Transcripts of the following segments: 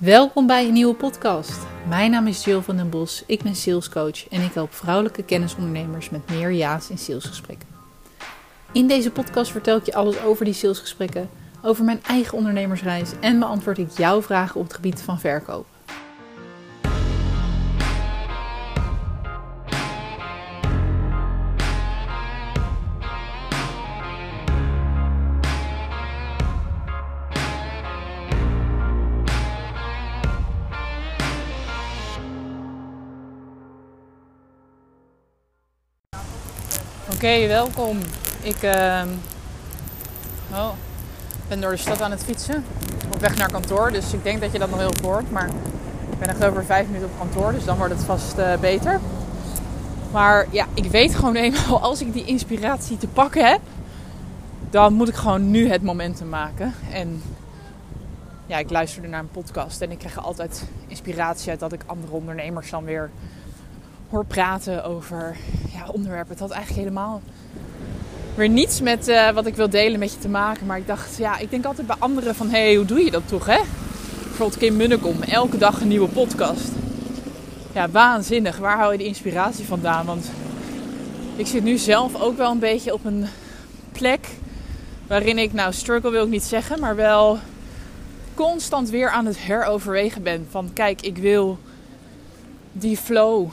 Welkom bij een nieuwe podcast. Mijn naam is Jill van den Bos, ik ben salescoach en ik help vrouwelijke kennisondernemers met meer ja's in salesgesprekken. In deze podcast vertel ik je alles over die salesgesprekken, over mijn eigen ondernemersreis en beantwoord ik jouw vragen op het gebied van verkoop. Oké, welkom. Ik uh, oh, ben door de stad aan het fietsen. Op weg naar kantoor, dus ik denk dat je dat nog heel hoort. Maar ik ben echt over vijf minuten op kantoor, dus dan wordt het vast uh, beter. Maar ja, ik weet gewoon eenmaal, als ik die inspiratie te pakken heb, dan moet ik gewoon nu het momentum maken. En ja, ik luisterde naar een podcast en ik krijg altijd inspiratie uit dat ik andere ondernemers dan weer hoor praten over ja, onderwerpen. Het had eigenlijk helemaal weer niets met uh, wat ik wil delen met je te maken. Maar ik dacht, ja, ik denk altijd bij anderen van... hé, hey, hoe doe je dat toch, hè? Bijvoorbeeld Kim Munnekom, elke dag een nieuwe podcast. Ja, waanzinnig. Waar hou je de inspiratie vandaan? Want ik zit nu zelf ook wel een beetje op een plek... waarin ik, nou, struggle wil ik niet zeggen... maar wel constant weer aan het heroverwegen ben. Van, kijk, ik wil die flow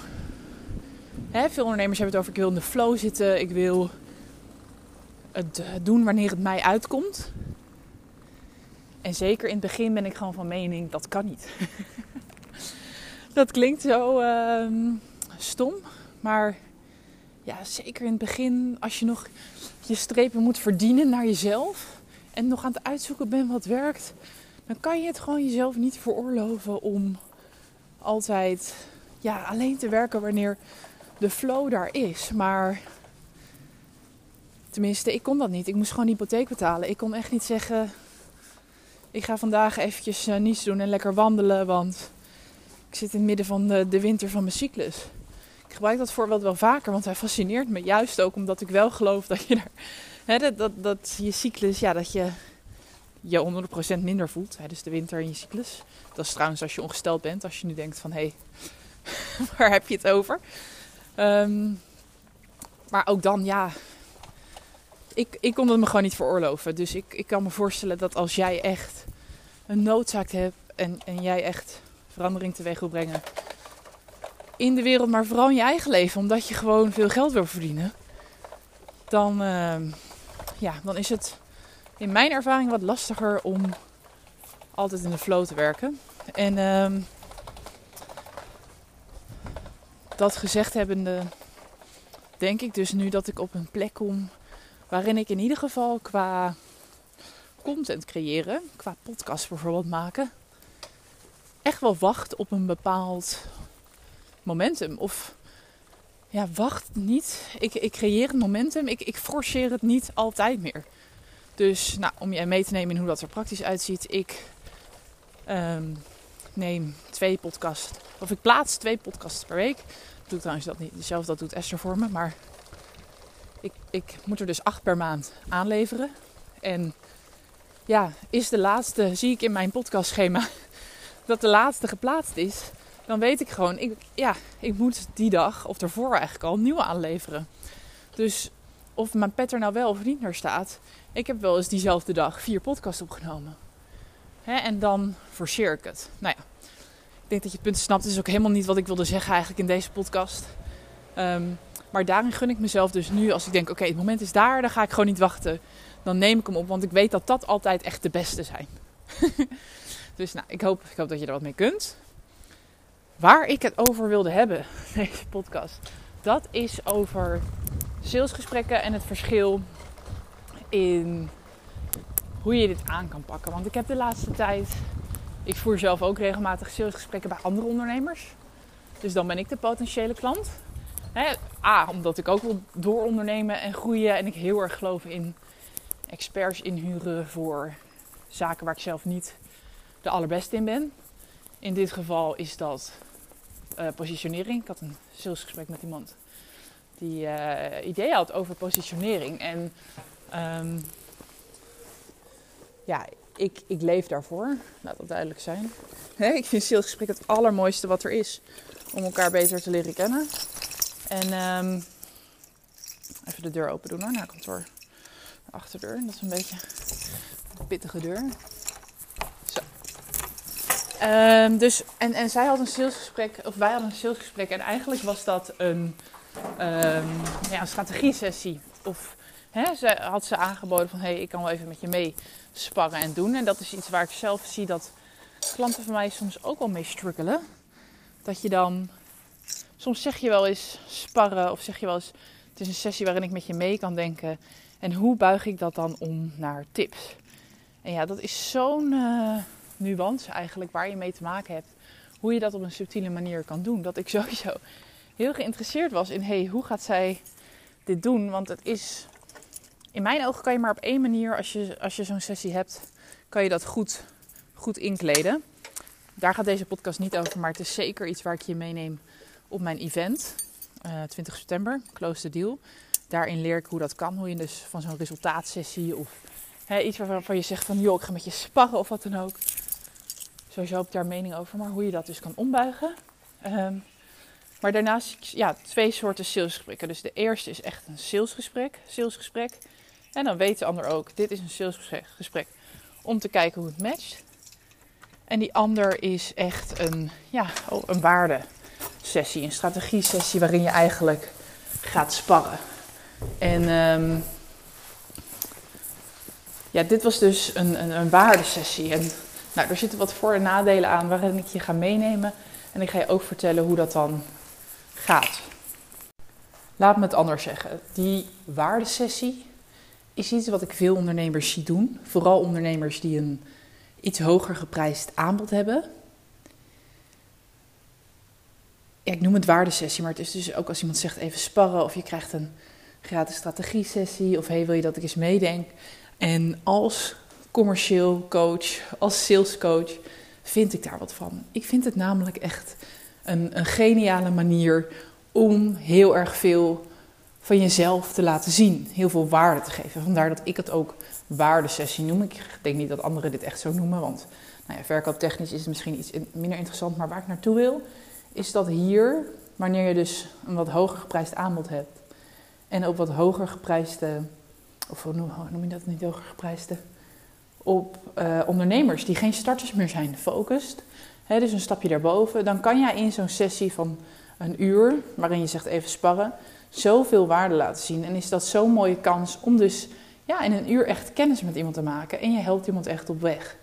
Veel ondernemers hebben het over ik wil in de flow zitten. Ik wil het doen wanneer het mij uitkomt. En zeker in het begin ben ik gewoon van mening dat kan niet. dat klinkt zo uh, stom. Maar ja, zeker in het begin als je nog je strepen moet verdienen naar jezelf. En nog aan het uitzoeken bent wat werkt. Dan kan je het gewoon jezelf niet veroorloven om altijd ja, alleen te werken wanneer de flow daar is. Maar tenminste, ik kon dat niet. Ik moest gewoon hypotheek betalen. Ik kon echt niet zeggen, ik ga vandaag eventjes uh, niets doen en lekker wandelen, want ik zit in het midden van de, de winter van mijn cyclus. Ik gebruik dat voorbeeld wel vaker, want hij fascineert me. Juist ook omdat ik wel geloof dat je dat, dat je cyclus, ja, dat je je 100% minder voelt. Hè, dus de winter in je cyclus. Dat is trouwens als je ongesteld bent. Als je nu denkt van, hé, hey, waar heb je het over? Um, maar ook dan, ja. Ik, ik kon het me gewoon niet veroorloven. Dus ik, ik kan me voorstellen dat als jij echt een noodzaak hebt en, en jij echt verandering teweeg wil brengen in de wereld, maar vooral in je eigen leven, omdat je gewoon veel geld wil verdienen, dan, uh, ja, dan is het in mijn ervaring wat lastiger om altijd in de flow te werken. En uh, dat gezegd hebbende, denk ik dus nu dat ik op een plek kom waarin ik in ieder geval qua content creëren, qua podcast bijvoorbeeld maken, echt wel wacht op een bepaald momentum. Of ja, wacht niet. Ik, ik creëer een momentum. Ik, ik forceer het niet altijd meer. Dus nou, om je mee te nemen in hoe dat er praktisch uitziet. Ik um, neem twee podcasts. Of ik plaats twee podcasts per week. Ik doe trouwens dat niet zelf, dat doet Esther voor me. Maar ik, ik moet er dus acht per maand aanleveren. En ja, is de laatste, zie ik in mijn podcastschema, dat de laatste geplaatst is. Dan weet ik gewoon, ik, ja, ik moet die dag of ervoor eigenlijk al nieuwe aanleveren. Dus of mijn pet er nou wel of niet naar staat. Ik heb wel eens diezelfde dag vier podcasts opgenomen. Hè, en dan forceer ik het. Nou ja, ik denk dat je het punt snapt. Het is ook helemaal niet wat ik wilde zeggen eigenlijk in deze podcast. Um, maar daarin gun ik mezelf dus nu, als ik denk, oké, het moment is daar, dan ga ik gewoon niet wachten. Dan neem ik hem op, want ik weet dat dat altijd echt de beste zijn. dus nou, ik hoop, ik hoop dat je er wat mee kunt. Waar ik het over wilde hebben, deze podcast, dat is over salesgesprekken en het verschil in hoe je dit aan kan pakken. Want ik heb de laatste tijd ik voer zelf ook regelmatig salesgesprekken bij andere ondernemers. Dus dan ben ik de potentiële klant. A, omdat ik ook wil doorondernemen en groeien. En ik heel erg geloof in experts inhuren voor zaken waar ik zelf niet de allerbeste in ben. In dit geval is dat uh, positionering. Ik had een salesgesprek met iemand die uh, ideeën had over positionering. En um, ja, ik, ik leef daarvoor. Laat dat duidelijk zijn. ik vind salesgesprek het allermooiste wat er is. Om elkaar beter te leren kennen. En um, even de deur open doen hoor, naar kantoor. De achterdeur, dat is een beetje een pittige deur. Zo. Um, dus, en, en zij had een salesgesprek, of wij hadden een salesgesprek. En eigenlijk was dat een, um, ja, een strategie-sessie. Of ze had ze aangeboden van, hé, hey, ik kan wel even met je mee sparren en doen. En dat is iets waar ik zelf zie dat klanten van mij soms ook wel mee struggelen. Dat je dan, soms zeg je wel eens sparren of zeg je wel eens, het is een sessie waarin ik met je mee kan denken. En hoe buig ik dat dan om naar tips? En ja, dat is zo'n uh, nuance eigenlijk waar je mee te maken hebt. Hoe je dat op een subtiele manier kan doen. Dat ik sowieso heel geïnteresseerd was in, hey, hoe gaat zij dit doen? Want het is, in mijn ogen kan je maar op één manier, als je, als je zo'n sessie hebt, kan je dat goed, goed inkleden. Daar gaat deze podcast niet over, maar het is zeker iets waar ik je meeneem op mijn event. Uh, eh, 20 september, Close the Deal. Daarin leer ik hoe dat kan. Hoe je dus van zo'n resultaatsessie of hè, iets waarvan je zegt van... joh, ik ga met je sparren of wat dan ook. Sowieso heb ik daar mening over. Maar hoe je dat dus kan ombuigen. Um, maar daarnaast, ja, twee soorten salesgesprekken. Dus de eerste is echt een salesgesprek. salesgesprek. En dan weet de ander ook, dit is een salesgesprek. Om te kijken hoe het matcht. En die ander is echt een, ja, oh, een waardesessie, een strategie-sessie waarin je eigenlijk gaat sparren. En um, ja, dit was dus een, een, een waardesessie. En nou, er zitten wat voor- en nadelen aan waarin ik je ga meenemen. En ik ga je ook vertellen hoe dat dan gaat. Laat me het anders zeggen. Die waardesessie is iets wat ik veel ondernemers zie doen. Vooral ondernemers die een iets hoger geprijsd aanbod hebben. Ja, ik noem het waardesessie, maar het is dus ook als iemand zegt even sparren of je krijgt een gratis strategie-sessie of hey, wil je dat ik eens meedenk? En als commercieel coach, als sales coach, vind ik daar wat van. Ik vind het namelijk echt een, een geniale manier om heel erg veel van jezelf te laten zien. Heel veel waarde te geven. Vandaar dat ik het ook waardesessie noem. Ik denk niet dat anderen dit echt zo noemen, want nou ja, verkooptechnisch is het misschien iets minder interessant. Maar waar ik naartoe wil, is dat hier, wanneer je dus een wat hoger geprijsd aanbod hebt en ook wat hoger geprijsde, of hoe noem, je dat niet hoger geprijsde, op uh, ondernemers die geen starters meer zijn, focust. Hè, dus een stapje daarboven. Dan kan jij in zo'n sessie van een uur, waarin je zegt even sparren, zoveel waarde laten zien. En is dat zo'n mooie kans om dus ja, in een uur echt kennis met iemand te maken. En je helpt iemand echt op weg.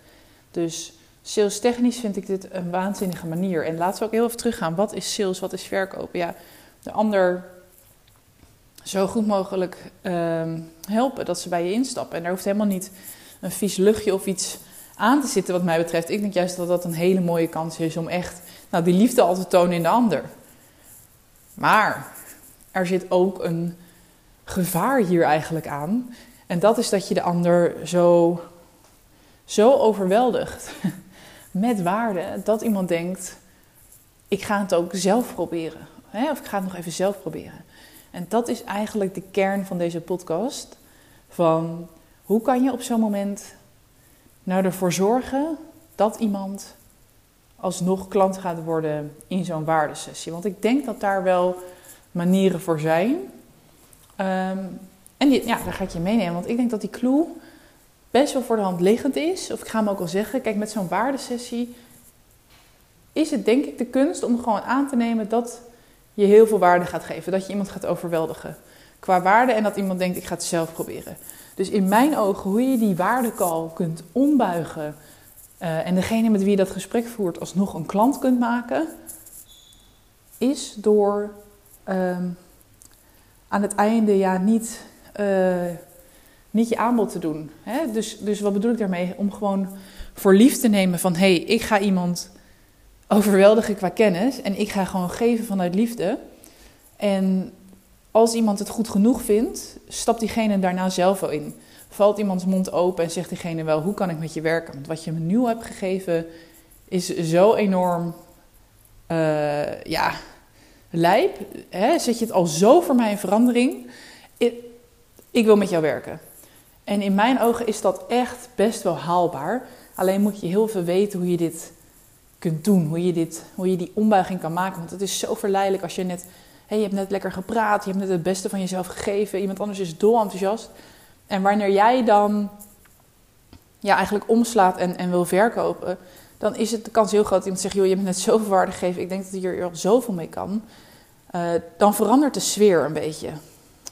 Dus sales technisch vind ik dit een waanzinnige manier. En laten we ook heel even teruggaan. Wat is sales, wat is verkopen? Ja, de ander zo goed mogelijk ehm, helpen dat ze bij je instappen. En daar hoeft helemaal niet een vies luchtje of iets aan te zitten wat mij betreft. Ik denk juist dat dat een hele mooie kans is om echt nou, die liefde al te tonen in de ander. Maar er zit ook een gevaar hier eigenlijk aan. En dat is dat je de ander zo, zo overweldigt met waarde dat iemand denkt: ik ga het ook zelf proberen. Of ik ga het nog even zelf proberen. En dat is eigenlijk de kern van deze podcast. Van hoe kan je op zo'n moment nou ervoor zorgen dat iemand alsnog klant gaat worden in zo'n waardesessie. Want ik denk dat daar wel manieren voor zijn. Um, en ja, daar ga ik je meenemen. Want ik denk dat die clue best wel voor de hand liggend is. Of ik ga hem ook al zeggen. Kijk, met zo'n waardesessie is het denk ik de kunst om gewoon aan te nemen dat je heel veel waarde gaat geven. Dat je iemand gaat overweldigen qua waarde en dat iemand denkt ik ga het zelf proberen. Dus in mijn ogen hoe je die waardekal kunt ombuigen uh, en degene met wie je dat gesprek voert alsnog een klant kunt maken, is door uh, aan het einde ja niet, uh, niet je aanbod te doen. Hè? Dus, dus wat bedoel ik daarmee? Om gewoon voor lief te nemen van hé, hey, ik ga iemand overweldigen qua kennis en ik ga gewoon geven vanuit liefde. En als iemand het goed genoeg vindt, stapt diegene daarna zelf wel in. Valt iemands mond open en zegt diegene wel: Hoe kan ik met je werken? Want wat je me nu hebt gegeven is zo enorm. Uh, ja, lijp. Hè? Zet je het al zo voor mij in verandering? Ik, wil met jou werken. En in mijn ogen is dat echt best wel haalbaar. Alleen moet je heel veel weten hoe je dit kunt doen. Hoe je, dit, hoe je die ombuiging kan maken. Want het is zo verleidelijk als je net... Hey, je hebt net lekker gepraat. Je hebt net het beste van jezelf gegeven. Iemand anders is dol enthousiast. En wanneer jij dan ja, eigenlijk omslaat en, en wil verkopen... dan is het de kans heel groot dat iemand zegt... joh, je hebt net zoveel waarde gegeven. Ik denk dat je hier al zoveel mee kan. Uh, dan verandert de sfeer een beetje.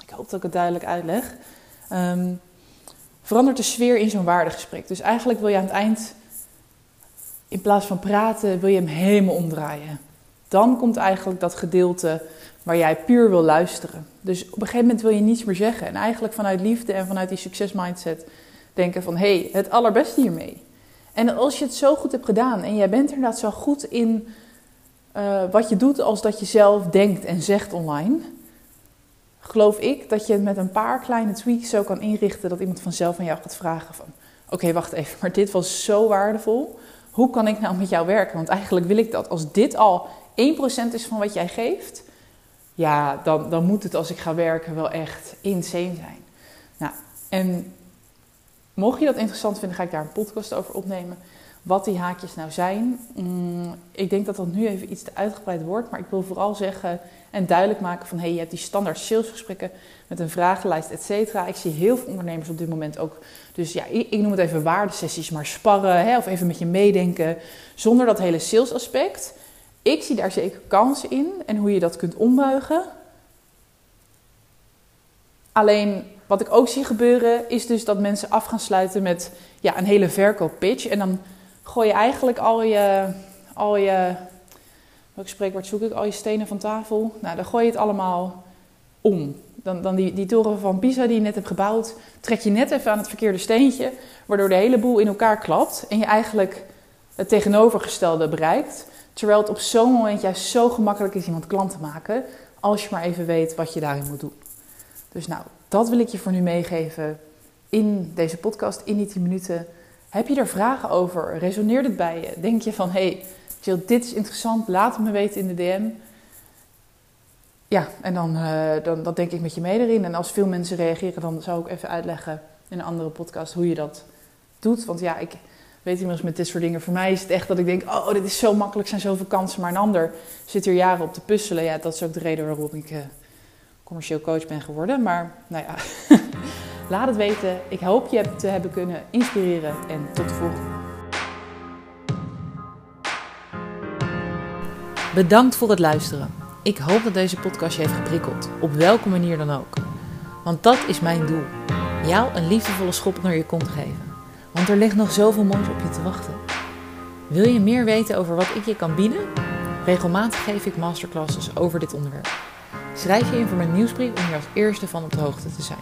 Ik hoop dat ik het duidelijk uitleg. Um, verandert de sfeer in zo'n waardegesprek. Dus eigenlijk wil je aan het eind, in plaats van praten, wil je hem helemaal omdraaien. Dan komt eigenlijk dat gedeelte waar jij puur wil luisteren. Dus op een gegeven moment wil je niets meer zeggen. En eigenlijk vanuit liefde en vanuit die succesmindset denken van... hé, hey, het allerbeste hiermee. En als je het zo goed hebt gedaan en jij bent inderdaad zo goed in uh, wat je doet als dat je zelf denkt en zegt online geloof ik dat je het met een paar kleine tweaks zo kan inrichten dat iemand vanzelf aan jou gaat vragen van... Oké, wacht even, maar dit was zo waardevol. Hoe kan ik nou met jou werken? Want eigenlijk wil ik dat. Als dit al 1% is van wat jij geeft, ja, dan, dan moet het als ik ga werken wel echt insane zijn. Nou, en mocht je dat interessant vinden, ga ik daar een podcast over opnemen. Wat die haakjes nou zijn. Mm, ik denk dat dat nu even iets te uitgebreid wordt, maar ik wil vooral zeggen en duidelijk maken van hey, je hebt die standaard salesgesprekken met een vragenlijst, et cetera. Ik zie heel veel ondernemers op dit moment ook. Dus ja, ik, noem het even waardesessies, maar sparren hè, of even met je meedenken. Zonder dat hele salesaspect. Ik zie daar zeker kansen in en hoe je dat kunt ombuigen. Alleen wat ik ook zie gebeuren is dus dat mensen af gaan sluiten met ja, een hele verkooppitch. En dan gooi je eigenlijk al je, al je welk spreekwoord zoek ik, al je stenen van tafel. Nou, dan gooi je het allemaal om. Dan, dan die, die toren van Pisa die je net hebt gebouwd, trek je net even aan het verkeerde steentje, waardoor de hele boel in elkaar klapt en je eigenlijk het tegenovergestelde bereikt. Terwijl het op zo'n moment juist zo gemakkelijk is iemand klant te maken, als je maar even weet wat je daarin moet doen. Dus nou, dat wil ik je voor nu meegeven in deze podcast, in die 10 minuten. Heb je er vragen over? Resoneert het bij je? Denk je van, hé, hey, dit is interessant, laat het me weten in de DM. Ja, en dan, uh, dan dat denk ik met je mee erin. En als veel mensen reageren, dan zou ik even uitleggen in een andere podcast hoe je dat doet. Want ja, ik weet inmiddels met dit soort dingen. Voor mij is het echt dat ik denk, oh, dit is zo makkelijk, zijn zoveel kansen. Maar een ander zit hier jaren op te puzzelen. Ja, dat is ook de reden waarom ik uh, commercieel coach ben geworden. Maar nou ja, laat het weten. Ik hoop je te hebben kunnen inspireren. En tot de volgende. Bedankt voor het luisteren. Ik hoop dat deze podcast je heeft geprikkeld, op welke manier dan ook. Want dat is mijn doel: jou een liefdevolle schop naar je kont geven. Want er ligt nog zoveel moois op je te wachten. Wil je meer weten over wat ik je kan bieden? Regelmatig geef ik masterclasses over dit onderwerp. Schrijf je in voor mijn nieuwsbrief om hier als eerste van op de hoogte te zijn.